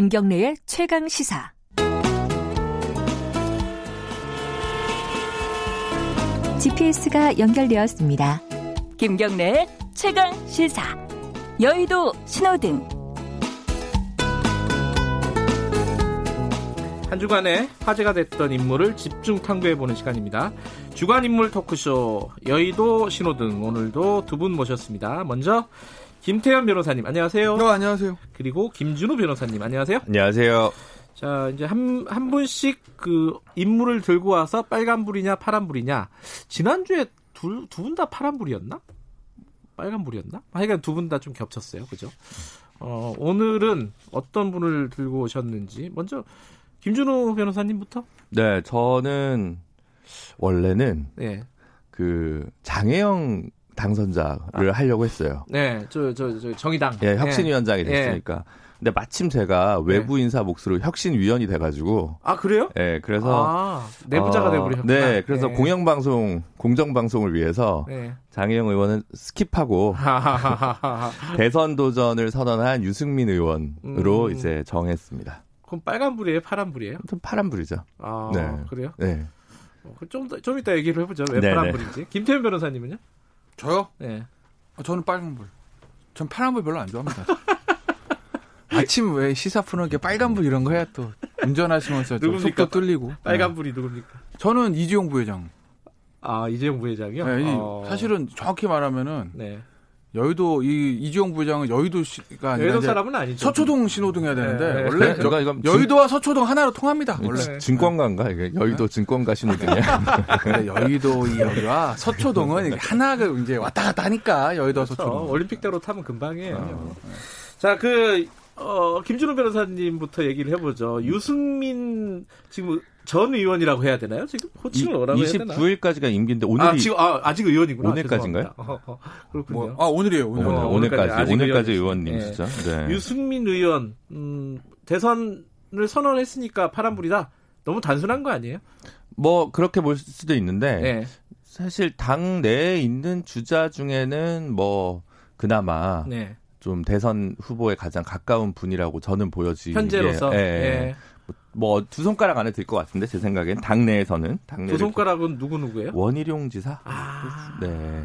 김경래의 최강 시사. GPS가 연결되었습니다. 김경래의 최강 시사. 여의도 신호등. 한 주간에 화제가 됐던 인물을 집중 탐구해보는 시간입니다. 주간 인물 토크쇼 여의도 신호등 오늘도 두 분 모셨습니다. 먼저 김태현 변호사님 안녕하세요. 네, 안녕하세요. 그리고 김준우 변호사님 안녕하세요. 안녕하세요. 자 이제 한 한 분씩 그 인물을 들고 와서 빨간불이냐 파란불이냐 지난주에 두분 다 파란불이었나? 빨간불이었나? 하여간 두 분 다 좀 겹쳤어요. 그죠? 어, 오늘은 어떤 분을 들고 오셨는지 먼저 김준호 변호사님부터. 네, 저는 원래는 네. 그 장혜영 당선자를 아. 하려고 했어요. 네, 저 저 저 정의당. 예, 혁신위원장이 네. 됐으니까. 네. 근데 마침 제가 외부 네. 인사 몫으로 혁신위원이 돼가지고. 아 그래요? 예, 그래서 아, 내부자가 어, 돼버리셨구나. 네, 그래서 네. 공영방송 공정방송을 위해서 네. 장혜영 의원은 skip하고 대선 도전을 선언한 유승민 의원으로 음. 이제 정했습니다. 그럼 빨간불이에요, 파란불이에요? 좀 파란불이죠. 아, 네. 그래요? 네. 어, 좀, 좀 이따 얘기를 해보죠. 왜 네네. 파란불인지. 김태현 변호사님은요? 저요? 네. 아, 저는 빨간불. 전 파란불 별로 안 좋아합니다. 아침 왜 시사 푸는 게 빨간불 이런 거 해야 또 운전하시면서 좀 속도 뚫리고. 빨간불이 네. 누굽니까? 저는 이지용 부회장. 아, 이재용 부회장이요? 네, 어... 사실은 정확히 말하면은 네. 여의도 이 이지용 부장은 여의도시가 아니라 여의도 사람은 아니죠. 서초동 신호등 해야 되는데 네, 네. 원래 네, 여, 여의도와 서초동 하나로 통합니다. 원래 증권가인가 이게 여의도 증권가 신호등이야. 근데 여의도 이 여기와 서초동은 하나가 이제 왔다 갔다 하니까 여의도 그렇죠. 서초동. 올림픽대로 타면 금방이에요. 어. 자그 어, 김준호 변호사님부터 얘기를 해보죠. 유승민 지금 전 의원이라고 해야 되나요? 지금 호칭을 뭐라고 해야 되나? 29일까지가 임기인데 오늘이 아, 지금 아, 아직 의원이구나. 오늘까지인가요? 어, 어, 그렇군요. 뭐, 아 오늘이에요. 오늘. 오늘, 오늘까지 오늘까지 의원님이시죠. 네. 네. 유승민 의원 음, 대선을 선언했으니까 파란불이다. 너무 단순한 거 아니에요? 뭐 그렇게 볼 수도 있는데 네. 사실 당 내에 있는 주자 중에는 뭐 그나마 네. 좀 대선 후보에 가장 가까운 분이라고 저는 보여지. 현재로서. 예. 예. 뭐 두 손가락 안에 들 것 같은데 제 생각엔 당내에서는 당내 두 손가락은 누구 누구예요? 원희룡 지사. 아. 네.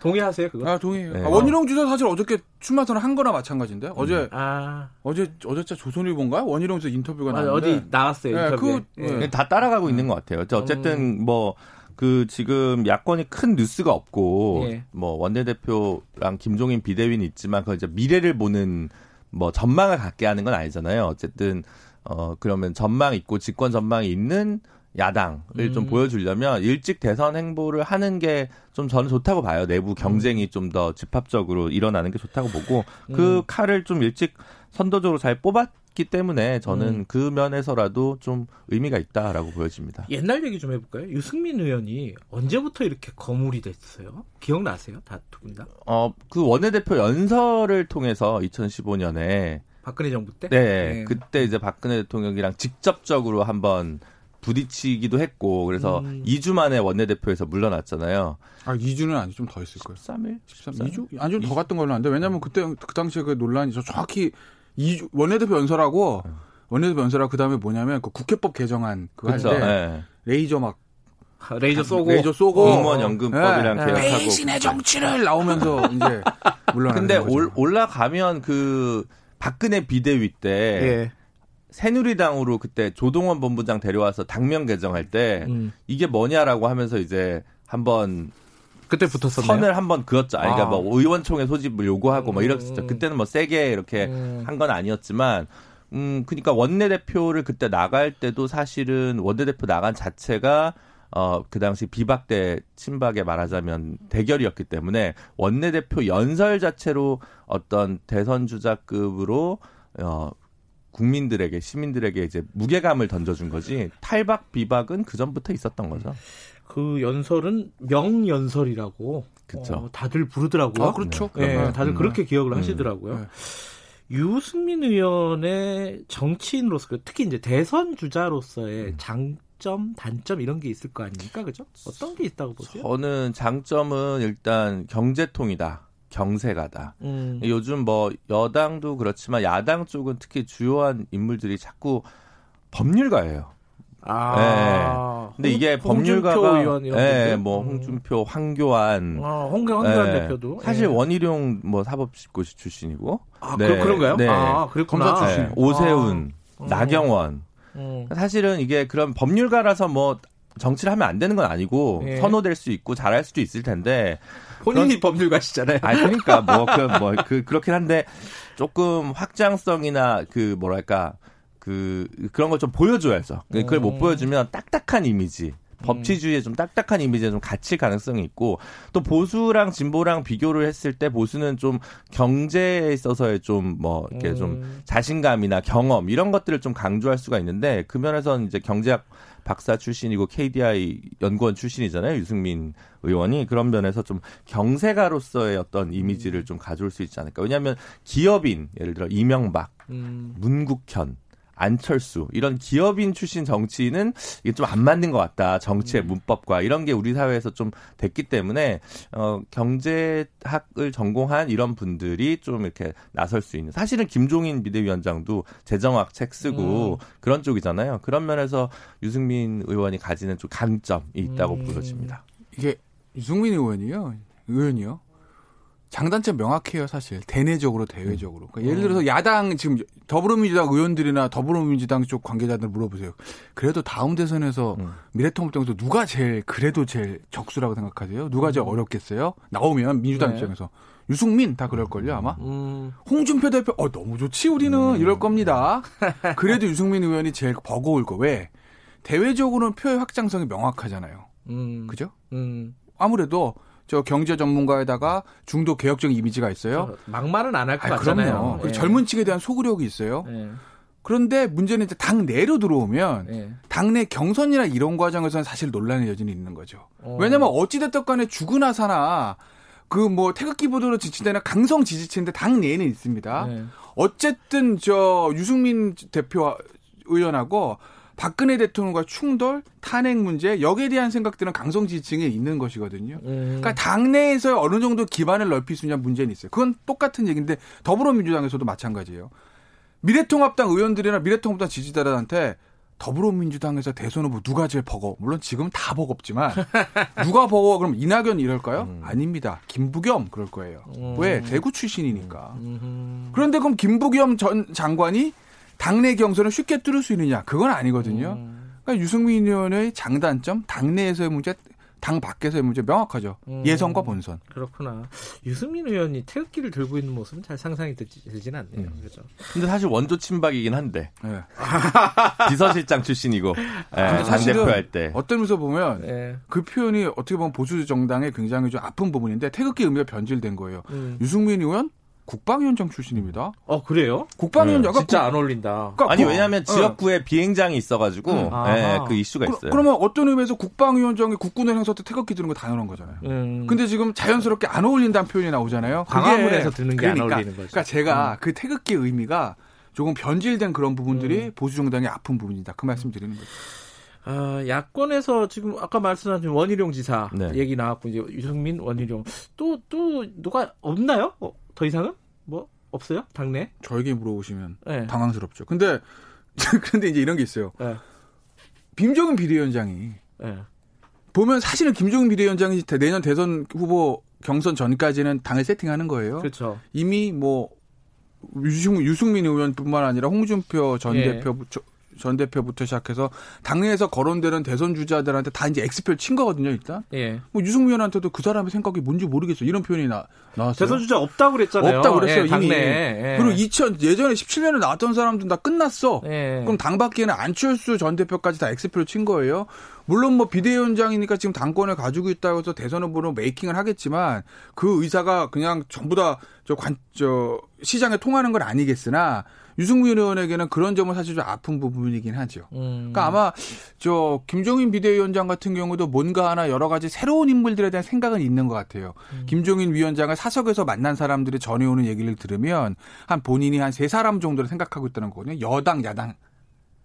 동의하세요 그거? 아 동의해요. 네. 아, 원희룡 지사 사실 어저께 출마 선언 한 거나 마찬가지인데 음. 어제 아. 어제 어제 조선일보인가 원희룡 지사 인터뷰가 나왔는데 어디 나왔어요 네, 인터뷰. 그, 네. 다 따라가고 있는 것 같아요. 어쨌든 음. 뭐그 지금 야권이 큰 뉴스가 없고 예. 뭐 원내대표랑 김종인 비대위는 있지만 그 이제 미래를 보는 뭐 전망을 갖게 하는 건 아니잖아요. 어쨌든 어 그러면 전망 있고 집권 전망이 있는 야당을 음. 좀 보여주려면 일찍 대선 행보를 하는 게 좀 저는 좋다고 봐요. 내부 경쟁이 좀더 집합적으로 일어나는 게 좋다고 보고 그 음. 칼을 좀 일찍 선도적으로 잘 뽑았 있기 때문에 저는 음. 그 면에서라도 좀 의미가 있다라고 보여집니다. 옛날 얘기 좀 해볼까요? 유승민 의원이 언제부터 이렇게 거물이 됐어요? 기억나세요? 다 두 분 다? 어, 그 원내대표 연설을 통해서 2015년에 박근혜 정부 때? 네, 네. 그때 이제 박근혜 대통령이랑 직접적으로 한번 부딪히기도 했고 그래서 음. 2주 만에 원내대표에서 물러났잖아요. 아 2주는 아니 좀 더 있을 거예요. 13일? 13, 2주? 아니 좀 더 갔던 걸로 아는데 왜냐면 그때 그 당시에 그 논란이 저 정확히 이 원내대표 연설하고 원내대표 연설하고 그 다음에 뭐냐면 그 국회법 개정안 그거 할때 네. 레이저 막 레이저 쏘고 레이저 쏘고 공무원 연금법이랑 네. 연계하고 배신의 정치를 나오면서 이제 물론 근데 올, 올라가면 그 박근혜 비대위 때 예. 새누리당으로 그때 조동원 본부장 데려와서 당명 개정할 때 음. 이게 뭐냐라고 하면서 이제 한번 그때 붙었었나요? 선을 한번 그었죠. 아니, 그러니까 아. 뭐 의원총회 소집을 요구하고 뭐 음. 뭐 이랬었죠. 그때는 뭐 세게 이렇게 음. 한건 아니었지만 음 그러니까 원내대표를 그때 나갈 때도 사실은 원내대표 나간 자체가 어, 그 당시 비박 대 친박에 말하자면 대결이었기 때문에 원내대표 연설 자체로 어떤 대선 주자급으로 어, 국민들에게 시민들에게 이제 무게감을 던져준 거지 탈박 비박은 그 전부터 있었던 거죠. 그 연설은 명연설이라고 그쵸. 어, 다들 부르더라고요. 아, 그렇죠. 네, 네. 다들 음. 그렇게 기억을 음. 하시더라고요. 네. 유승민 의원의 정치인으로서 그 특히 이제 대선 주자로서의 음. 장점, 단점 이런 게 있을 거 아닙니까? 그죠? 어떤 게 있다고 보세요? 저는 장점은 일단 경제통이다. 경세가다. 음. 요즘 뭐 여당도 그렇지만 야당 쪽은 특히 주요한 인물들이 자꾸 법률가예요. 아. 네. 근데 이게 법률가가 의원 네, 뭐 음. 홍준표, 황교안, 아, 홍교 황교안 네. 대표도 사실 네. 원희룡 뭐 사법고시 출신이고. 아, 네. 그, 런가요 네. 아, 그랬구나. 검사 출신. 네. 오세훈, 아. 나경원. 음. 사실은 이게 그런 법률가라서 뭐 정치를 하면 안 되는 건 아니고 예. 선호될 수 있고 잘할 수도 있을 텐데 본인이 그런, 법률가시잖아요. 아니 그러니까 뭐그 뭐 그 그렇긴 한데 조금 확장성이나 그 뭐랄까 그 그런 걸 좀 보여줘야죠. 그걸 못 음. 보여주면 딱딱한 이미지. 법치주의에 좀 딱딱한 이미지에 좀 갇힐 가능성이 있고 또 보수랑 진보랑 비교를 했을 때 보수는 좀 경제에 있어서의 좀 뭐 이렇게 음. 좀 자신감이나 경험 이런 것들을 좀 강조할 수가 있는데 그 면에서는 이제 경제학 박사 출신이고 KDI 연구원 출신이잖아요. 유승민 의원이 그런 면에서 좀 경제가로서의 어떤 이미지를 좀 가져올 수 있지 않을까. 왜냐하면 기업인 예를 들어 이명박, 음. 문국현 안철수 이런 기업인 출신 정치는 이게 좀 안 맞는 것 같다 정치의 음. 문법과 이런 게 우리 사회에서 좀 됐기 때문에 어 경제학을 전공한 이런 분들이 좀 이렇게 나설 수 있는 사실은 김종인 비대위원장도 재정학 책 쓰고 음. 그런 쪽이잖아요 그런 면에서 유승민 의원이 가지는 좀 강점이 있다고 음. 보여집니다 이게 유승민 의원이요 의원이요 장단점 명확해요, 사실. 대내적으로, 대외적으로. 그러니까 예를 들어서 야당, 지금 더불어민주당 의원들이나 더불어민주당 쪽 관계자들 물어보세요. 그래도 다음 대선에서 음. 미래통합당에서 누가 제일, 그래도 제일 적수라고 생각하세요? 누가 제일 음. 어렵겠어요? 나오면 민주당 네. 입장에서. 유승민 다 그럴걸요, 아마? 음. 홍준표 대표, 어, 너무 좋지, 우리는. 음. 이럴 겁니다. 그래도 유승민 의원이 제일 버거울 거. 왜? 대외적으로는 표의 확장성이 명확하잖아요. 음. 그죠? 음. 아무래도 저 경제 전문가에다가 중도 개혁적 이미지가 있어요. 막말은 안 할 것 같잖아요. 네. 젊은 층에 대한 소구력이 있어요. 네. 그런데 문제는 이제 당 내로 들어오면 네. 당내 경선이나 이런 과정에서는 사실 논란의 여진이 있는 거죠. 어. 왜냐면 어찌됐든 간에 죽으나 사나 그 뭐 태극기 보도로 지지되는 강성 지지층인데 당 내에는 있습니다. 네. 어쨌든 저 유승민 대표 의원하고 박근혜 대통령과 충돌, 탄핵 문제 여기에 대한 생각들은 강성 지지층에 있는 것이거든요. 음. 그러니까 당내에서 어느 정도 기반을 넓힐 수 있냐 문제는 있어요. 그건 똑같은 얘기인데 더불어민주당에서도 마찬가지예요. 미래통합당 의원들이나 미래통합당 지지자들한테 더불어민주당에서 대선 후보 누가 제일 버거? 물론 지금 다 버겁지만 누가 버거? 그럼 이낙연 이럴까요? 음. 아닙니다. 김부겸 그럴 거예요. 음. 왜? 대구 출신이니까. 음. 그런데 그럼 김부겸 전 장관이 당내 경선을 쉽게 뚫을 수 있느냐? 그건 아니거든요. 음. 그러니까 유승민 의원의 장단점, 당내에서의 문제, 당 밖에서의 문제 명확하죠. 음. 예선과 본선. 그렇구나. 유승민 의원이 태극기를 들고 있는 모습은 잘 상상이 되지는 않네요. 음. 그렇죠. 근데 사실 원조 친박이긴 한데. 네. 비서실장 출신이고. 네, 당 대표 할 때. 어떤 면서 보면 네. 그 표현이 어떻게 보면 보수 정당의 굉장히 좀 아픈 부분인데 태극기 의미가 변질된 거예요. 음. 유승민 의원 국방위원장 출신입니다. 어 그래요? 국방위원장 네. 진짜 안 어울린다. 그러니까 아니 왜냐하면 어. 지역구에 어. 비행장이 있어가지고 음. 네, 그 이슈가 그, 있어요. 그러면 어떤 의미에서 국방위원장이 국군의 행사 때 태극기 드는 거 당연한 거잖아요. 음. 근데 지금 자연스럽게 안 어울린다는 표현이 나오잖아요. 광화문에서 드는 게안 그러니까, 어울리는 거죠. 그러니까 제가 음. 그 태극기 의미가 조금 변질된 그런 부분들이 음. 보수 정당의 아픈 부분이다. 그 말씀 드리는 거죠. 아, 야권에서 지금 아까 말씀하신 원희룡 지사 네. 얘기 나왔고 이제 유승민 원희룡 또또 또 누가 없나요? 어, 더 이상은 뭐 없어요? 당내? 저에게 물어보시면 네. 당황스럽죠. 근데 그런데 이제 이런 게 있어요. 네. 김종인 비대위원장이 네. 보면 사실은 김종인 비대위원장이 내년 대선 후보 경선 전까지는 당을 세팅하는 거예요. 그렇죠. 이미 뭐 유승, 유승민 의원뿐만 아니라 홍준표 전 예. 대표 전 대표부터 시작해서 당내에서 거론되는 대선 주자들한테 다 이제 엑스표 친 거거든요, 일단. 예. 뭐 유승민한테도 그 사람의 생각이 뭔지 모르겠어. 이런 표현이 나, 나왔어요. 대선 주자 없다고 그랬잖아요. 없다고 그랬어요, 예, 이미. 예. 그리고 2000 예전에 17년에 나왔던 사람들은 다 끝났어. 예. 그럼 당 밖에는 안철수 전 대표까지 다 엑스표를 친 거예요. 물론 뭐 비대위원장이니까 지금 당권을 가지고 있다고 해서 대선 후보로 메이킹을 하겠지만 그 의사가 그냥 전부 다 저 관, 저 시장에 통하는 건 아니겠으나 유승민 의원에게는 그런 점은 사실 좀 아픈 부분이긴 하죠. 음. 그러니까 아마 저 김종인 비대위원장 같은 경우도 뭔가 하나 여러 가지 새로운 인물들에 대한 생각은 있는 것 같아요. 음. 김종인 위원장을 사석에서 만난 사람들이 전해오는 얘기를 들으면 한 본인이 한 세 사람 정도를 생각하고 있다는 거거든요. 여당, 야당,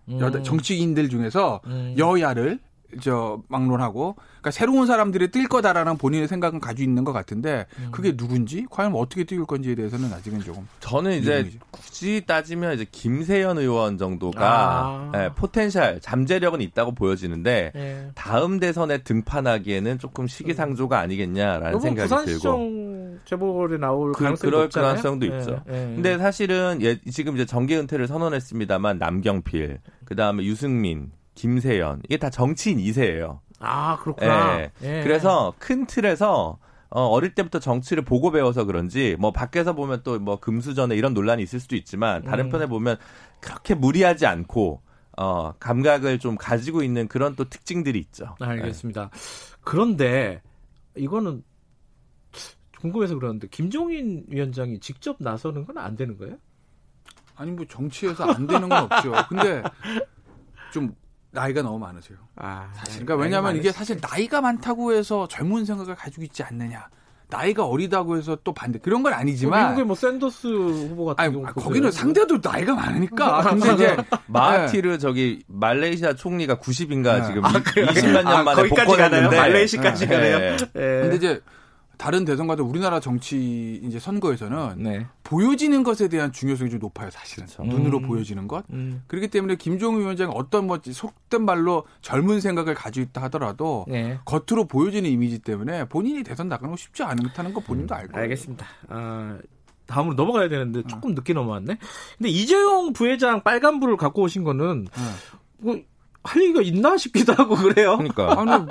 음. 여당 정치인들 중에서 음. 여야를 저 막론하고 그러니까 새로운 사람들이 뜰 거다라는 본인의 생각은 가지고 있는 것 같은데 음. 그게 누군지 과연 어떻게 띄울 건지에 대해서는 아직은 조금 저는 이제 미정이죠. 굳이 따지면 이제 김세연 의원 정도가 아. 네, potential 잠재력은 있다고 보여지는데 네. 다음 대선에 등판하기에는 조금 시기상조가 아니겠냐라는 생각이 들고 재벌에 나올 그, 가능성이 그럴 높잖아요? 가능성도 네. 있죠. 근데 사실은 예, 지금 이제 정계 은퇴를 선언했습니다만 남경필 그다음에 유승민 김세연 이게 다 정치인 2세예요. 아 그렇구나. 예. 예. 그래서 큰 틀에서 어, 어릴 때부터 정치를 보고 배워서 그런지 뭐 밖에서 보면 또 뭐 금수전에 이런 논란이 있을 수도 있지만 다른 음. 편에 보면 그렇게 무리하지 않고 어, 감각을 좀 가지고 있는 그런 또 특징들이 있죠. 알겠습니다. 네. 그런데 이거는 궁금해서 그러는데 김종인 위원장이 직접 나서는 건 안 되는 거예요? 아니 뭐 정치에서 안 되는 건 없죠. 근데 좀 나이가 너무 많으세요. 아, 사실. 그러니까 왜냐하면 이게 사실 나이가 많다고 해서 젊은 생각을 가지고 있지 않느냐. 나이가 어리다고 해서 또 반대 그런 건 아니지만 뭐 미국의 뭐 샌더스 후보 같은 아니, 경우 거기는 상대도 나이가 많으니까 근데 이제 마하티르 네. 저기 말레이시아 총리가 90인가 네. 지금 아, 20몇 년 만에 아, 복권했는데 말레이시까지 가네요. 네. 네. 근데 이제 다른 대선과도 우리나라 정치 이제 선거에서는 네. 보여지는 것에 대한 중요성이 좀 높아요, 사실은. 그렇죠. 눈으로 음. 보여지는 것. 음. 그렇기 때문에 김종인 위원장이 어떤 뭐 속된 말로 젊은 생각을 가지고 있다 하더라도 네. 겉으로 보여지는 이미지 때문에 본인이 대선 나가는 거 쉽지 않다는 거 본인도 음. 알고. 알겠습니다. 아, 다음으로 넘어가야 되는데 조금 어. 늦게 넘어왔네. 근데 이재용 부회장 빨간불을 갖고 오신 거는 어. 뭐 할 얘기가 있나 싶기도 하고 그래요. 그러니까. 아니,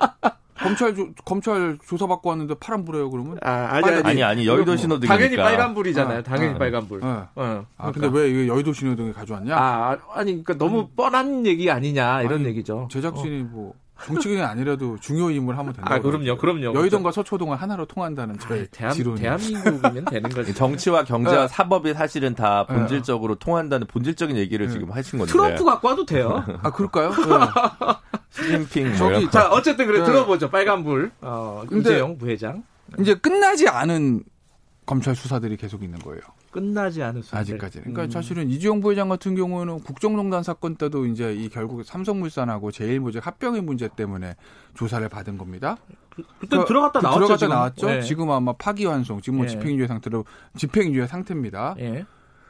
검찰 조, 검찰 조사받고 왔는데 파란불이에요 그러면? 아 아니 아니 아니, 아니 여의도 신호등 당연히 빨간불이잖아요. 어, 당연히 어, 빨간불. 어. 어. 아 그러니까. 근데 왜 이거 여의도 신호등을 가져왔냐? 아 아니 그러니까 너무 음. 뻔한 얘기 아니냐 이런 아니, 얘기죠. 제작진이 뭐 정치인이 아니라도 중요 인물 하면 된다. 아, 그럼요, 그럼요. 여의도과 서초동을 하나로 통한다는 저희 아, 대한, 지론. 대한민국이면 되는 거죠. 정치와 경제와 네. 사법이 사실은 다 네. 본질적으로 네. 통한다는 본질적인 얘기를 네. 지금 하신 건데. 트럼프 갖고 와도 돼요. 아, 그럴까요? 시진핑. 저기, 자, 어쨌든 그래, 네. 들어보죠. 빨간불. 어, 이재용 부회장. 이제 끝나지 않은 검찰 수사들이 계속 있는 거예요. 끝나지 않은 수사 아직까지는. 그러니까 음. 사실은 이재용 부회장 같은 경우는 국정농단 사건 때도 이제 이 결국 삼성물산하고 제일모직 합병의 문제 때문에 조사를 받은 겁니다. 그, 그때 그, 들어갔다 그 나왔죠. 들어갔다 지금? 나왔죠. 네. 지금 아마 파기환송, 지금 뭐 네. 집행유예 상태로 집행유예 상태입니다. 네.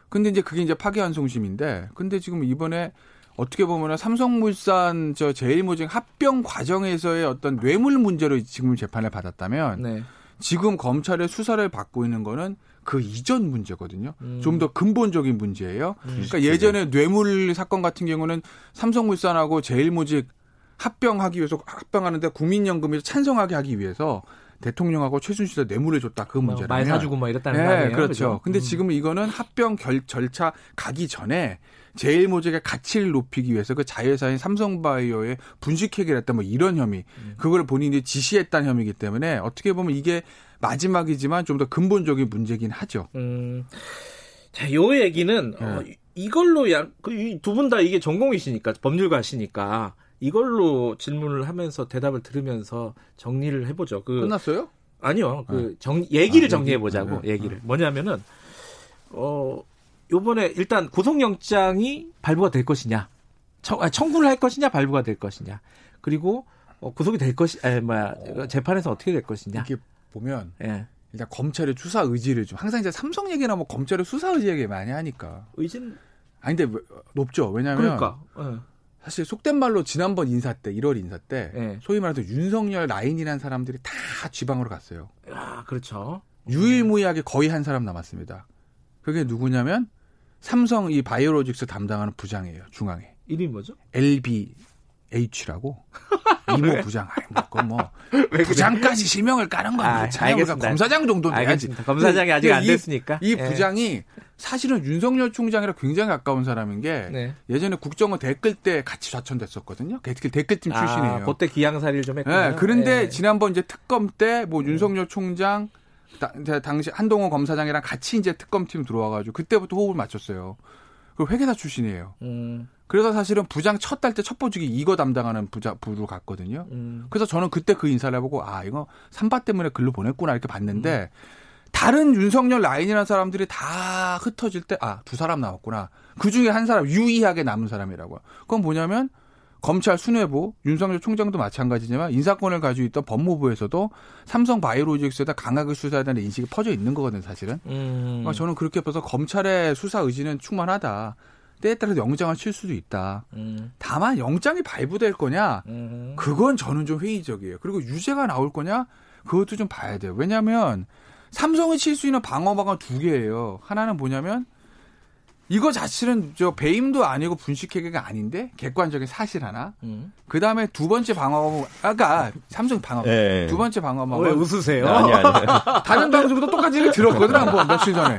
근데 이제 그게 이제 파기환송심인데, 근데 지금 이번에 어떻게 보면은 삼성물산 저 제일모직 합병 과정에서의 어떤 뇌물 문제로 지금 재판을 받았다면. 네. 지금 검찰의 수사를 받고 있는 거는 그 이전 문제거든요. 음. 좀더 근본적인 문제예요. 음. 그러니까 예전에 뇌물 사건 같은 경우는 삼성물산하고 제일모직 합병하기 위해서 합병하는데 국민연금에서 찬성하게 하기 위해서 대통령하고 최순실에 뇌물을 줬다 그뭐 문제라면 말 사주고 뭐 이랬다는 네, 거 아니에요? 그렇죠. 그렇죠? 근데 음. 지금 이거는 합병 결, 절차 가기 전에 제일 모직의 가치를 높이기 위해서 그 자회사인 삼성바이오에 분식회계를 했다 뭐 이런 혐의 음. 그걸 본인이 지시했다는 혐의이기 때문에 어떻게 보면 이게 마지막이지만 좀 더 근본적인 문제긴 하죠. 음. 자, 요 얘기는 네. 어, 이걸로 그 두분 다 이게 전공이시니까 법률가시니까 이걸로 질문을 하면서 대답을 들으면서 정리를 해보죠. 그 끝났어요? 아니요. 그 네. 정, 얘기를 아, 정리해 보자고. 네. 얘기를 뭐냐면은 어 요번에 일단 구속영장이 발부가 될 것이냐, 청, 아, 청구를 할 것이냐, 발부가 될 것이냐, 그리고 어, 구속이 될 것이, 에, 뭐야, 어. 재판에서 어떻게 될 것이냐. 이게 보면 예. 일단 검찰의 수사 의지를 좀 항상 이제 삼성 얘기나 뭐 검찰의 수사 의지 얘기 많이 하니까. 의진 아니 근데 높죠. 왜냐하면 그러니까. 예. 사실 속된 말로 지난번 인사 때 1월 인사 때 예. 소위 말해서 윤석열 라인이라는 사람들이 다 지방으로 갔어요. 아 그렇죠. 유일무이하게 거의 한 사람 남았습니다. 그게 누구냐면 삼성 이 바이오로직스 담당하는 부장이에요. 중앙에. 이름이 뭐죠? LBH라고. 이모 부장. 아이 뭐 그건 뭐 부장까지 실명을 까는 건 아, 알겠습니다. 검사장 정도 돼야지. 검사장이 아직 안 됐으니까. 이, 이 예. 부장이 사실은 윤석열 총장이랑 굉장히 가까운 사람인 게 네. 예전에 국정원 댓글 때 같이 좌천됐었거든요. 댓글 댓글팀 아, 출신이에요. 그때 기양살이를 좀 했고. 네, 그런데 네. 지난번 이제 특검 때 뭐 윤석열 총장 당시 한동훈 검사장이랑 같이 이제 특검팀 들어와가지고 그때부터 호흡을 맞췄어요. 그 회계사 출신이에요. 음. 그래서 사실은 부장 첫 달때첫 보직이 이거 담당하는 부자 부로 갔거든요. 음. 그래서 저는 그때 그 인사를 해보고 아 이거 삼바 때문에 글로 보냈구나 이렇게 봤는데 음. 다른 윤석열 라인이라는 사람들이 다 흩어질 때 아 두 사람 나왔구나. 그 중에 한 사람 유의하게 남은 사람이라고. 그건 뭐냐면 검찰 순회부 윤석열 총장도 마찬가지지만 인사권을 가지고 있던 법무부에서도 삼성 바이오로직스에다 강하게 수사해야 되는 인식이 퍼져 있는 거거든요, 사실은. 음. 그러니까 저는 그렇게 봐서 검찰의 수사 의지는 충만하다. 때에 따라서 영장을 칠 수도 있다. 음. 다만 영장이 발부될 거냐, 음. 그건 저는 좀 회의적이에요. 그리고 유죄가 나올 거냐, 그것도 좀 봐야 돼요. 왜냐하면 삼성이 칠 수 있는 방어방어 두 개예요. 하나는 뭐냐면 이거 자체는 저 배임도 아니고 분식회계가 아닌데 객관적인 사실 하나. 음. 그 다음에 두 번째 방어방어 아까 삼성 방어 네. 두 번째 방어방어 왜 웃으세요? 아니 아니. 다른 방송도 똑같이 들었거든 한번 며칠 전에.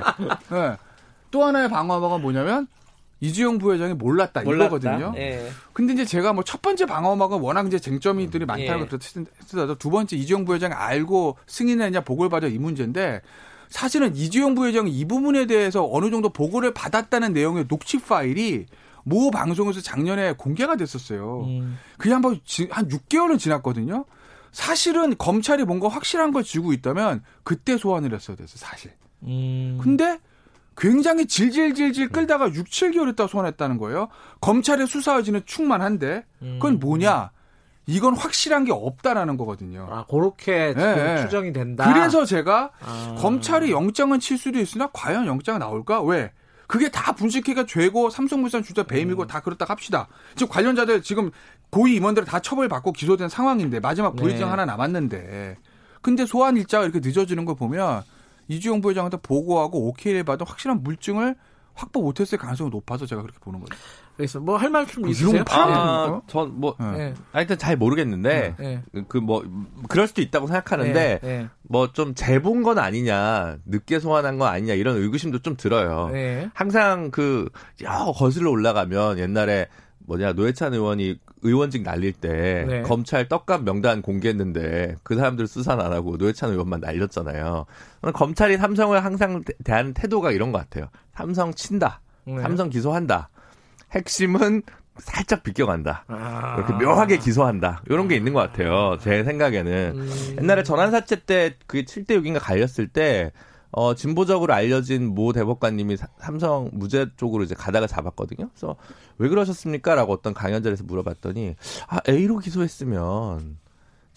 네. 또 하나의 방어방어 뭐냐면 이주영 부회장이 몰랐다, 몰랐다? 이거거든요. 예. 근데 이제 제가 뭐 첫 번째 방어막은 워낙 이제 쟁점이들이 음. 많다고 예. 그랬더라도 두 번째 이주영 부회장이 알고 승인했냐 보고를 받아 이 문제인데 사실은 이주영 부회장이 이 부분에 대해서 어느 정도 보고를 받았다는 내용의 녹취 파일이 모 방송에서 작년에 공개가 됐었어요. 음. 그게 한번 한 6개월은 지났거든요. 사실은 검찰이 뭔가 확실한 걸 쥐고 있다면 그때 소환을 했어야 됐어, 사실. 음. 근데 굉장히 질질질질 끌다가 6, 7개월 있다 소환했다는 거예요. 검찰의 수사 의지는 충만한데 그건 음. 뭐냐? 이건 확실한 게 없다라는 거거든요. 아, 그렇게 네. 추정이 된다. 그래서 제가 아. 검찰이 영장은 칠 수도 있으나 과연 영장은 나올까? 왜? 그게 다 분식회가 죄고 삼성물산 주자 배임이고 음. 다 그렇다 합시다. 지금 관련자들 지금 고위 임원들 다 처벌받고 기소된 상황인데 마지막 부의정 네. 하나 남았는데 근데 소환 일자가 이렇게 늦어지는 걸 보면 이주영 부회장한테 보고하고 오케이를 받은 확실한 물증을 확보 못했을 가능성이 높아서 제가 그렇게 보는 거죠. 그래서 뭐 할 말씀 그 있으세요? 아, 전뭐 네. 하여튼 잘 모르겠는데 네. 그뭐 그럴 수도 있다고 생각하는데 네. 네. 뭐좀 재본 건 아니냐 늦게 소환한 건 아니냐 이런 의구심도 좀 들어요. 네. 항상 그 거슬러 올라가면 옛날에 뭐냐 노회찬 의원이 의원직 날릴 때 네. 검찰 떡값 명단 공개했는데 그 사람들 수사는 안 하고 노회찬 의원만 날렸잖아요. 검찰이 삼성을 항상 대하는 태도가 이런 것 같아요. 삼성 친다. 네. 삼성 기소한다. 핵심은 살짝 비껴간다. 아. 이렇게 묘하게 기소한다. 이런 게 있는 것 같아요. 제 생각에는. 음. 옛날에 전환사채 때 그게 7대 6인가 갈렸을 때 어, 진보적으로 알려진 모 대법관님이 삼성 무죄 쪽으로 이제 가다가 잡았거든요. 그래서 왜 그러셨습니까? 라고 어떤 강연자에서 물어봤더니, 아, A로 기소했으면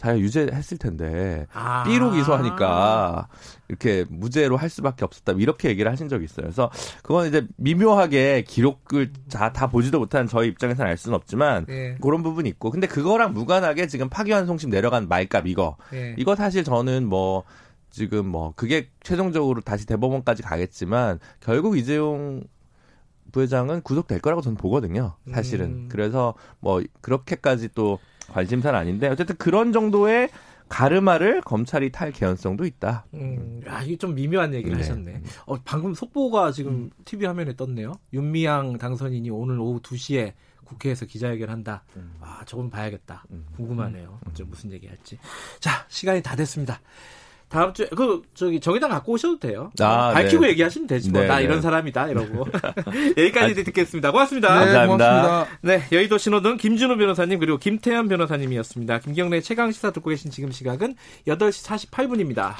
자기가 유죄했을 텐데, 아. B로 기소하니까 이렇게 무죄로 할 수밖에 없었다. 이렇게 얘기를 하신 적이 있어요. 그래서 그건 이제 미묘하게 기록을 다, 다 보지도 못한 저희 입장에서는 알 수는 없지만, 예. 그런 부분이 있고. 근데 그거랑 무관하게 지금 파기환송심 내려간 말값 이거. 예. 이거 사실 저는 뭐, 지금 뭐 그게 최종적으로 다시 대법원까지 가겠지만 결국 이재용 부회장은 구속될 거라고 저는 보거든요. 사실은. 음. 그래서 뭐 그렇게까지 또 관심사는 아닌데 어쨌든 그런 정도의 가르마를 검찰이 탈 개연성도 있다. 음, 야, 이게 좀 미묘한 얘기를 네. 하셨네. 어, 방금 속보가 지금 음. TV 화면에 떴네요. 윤미향 당선인이 오늘 오후 2시에 국회에서 기자회견 한다. 음. 아, 저건 봐야겠다. 음. 궁금하네요. 어째 무슨 얘기 할지. 자, 시간이 다 됐습니다. 다음 주에 그 저기 정의당 갖고 오셔도 돼요. 아, 밝히고 네. 얘기하시면 되지 뭐. 네, 나 네. 이런 사람이다 이러고. 여기까지 아, 듣겠습니다. 고맙습니다. 네, 감사합니다. 고맙습니다. 네, 여의도 신호등 김준호 변호사님 그리고 김태현 변호사님이었습니다. 김경래 최강 시사 듣고 계신 지금 시각은 8시 48분입니다.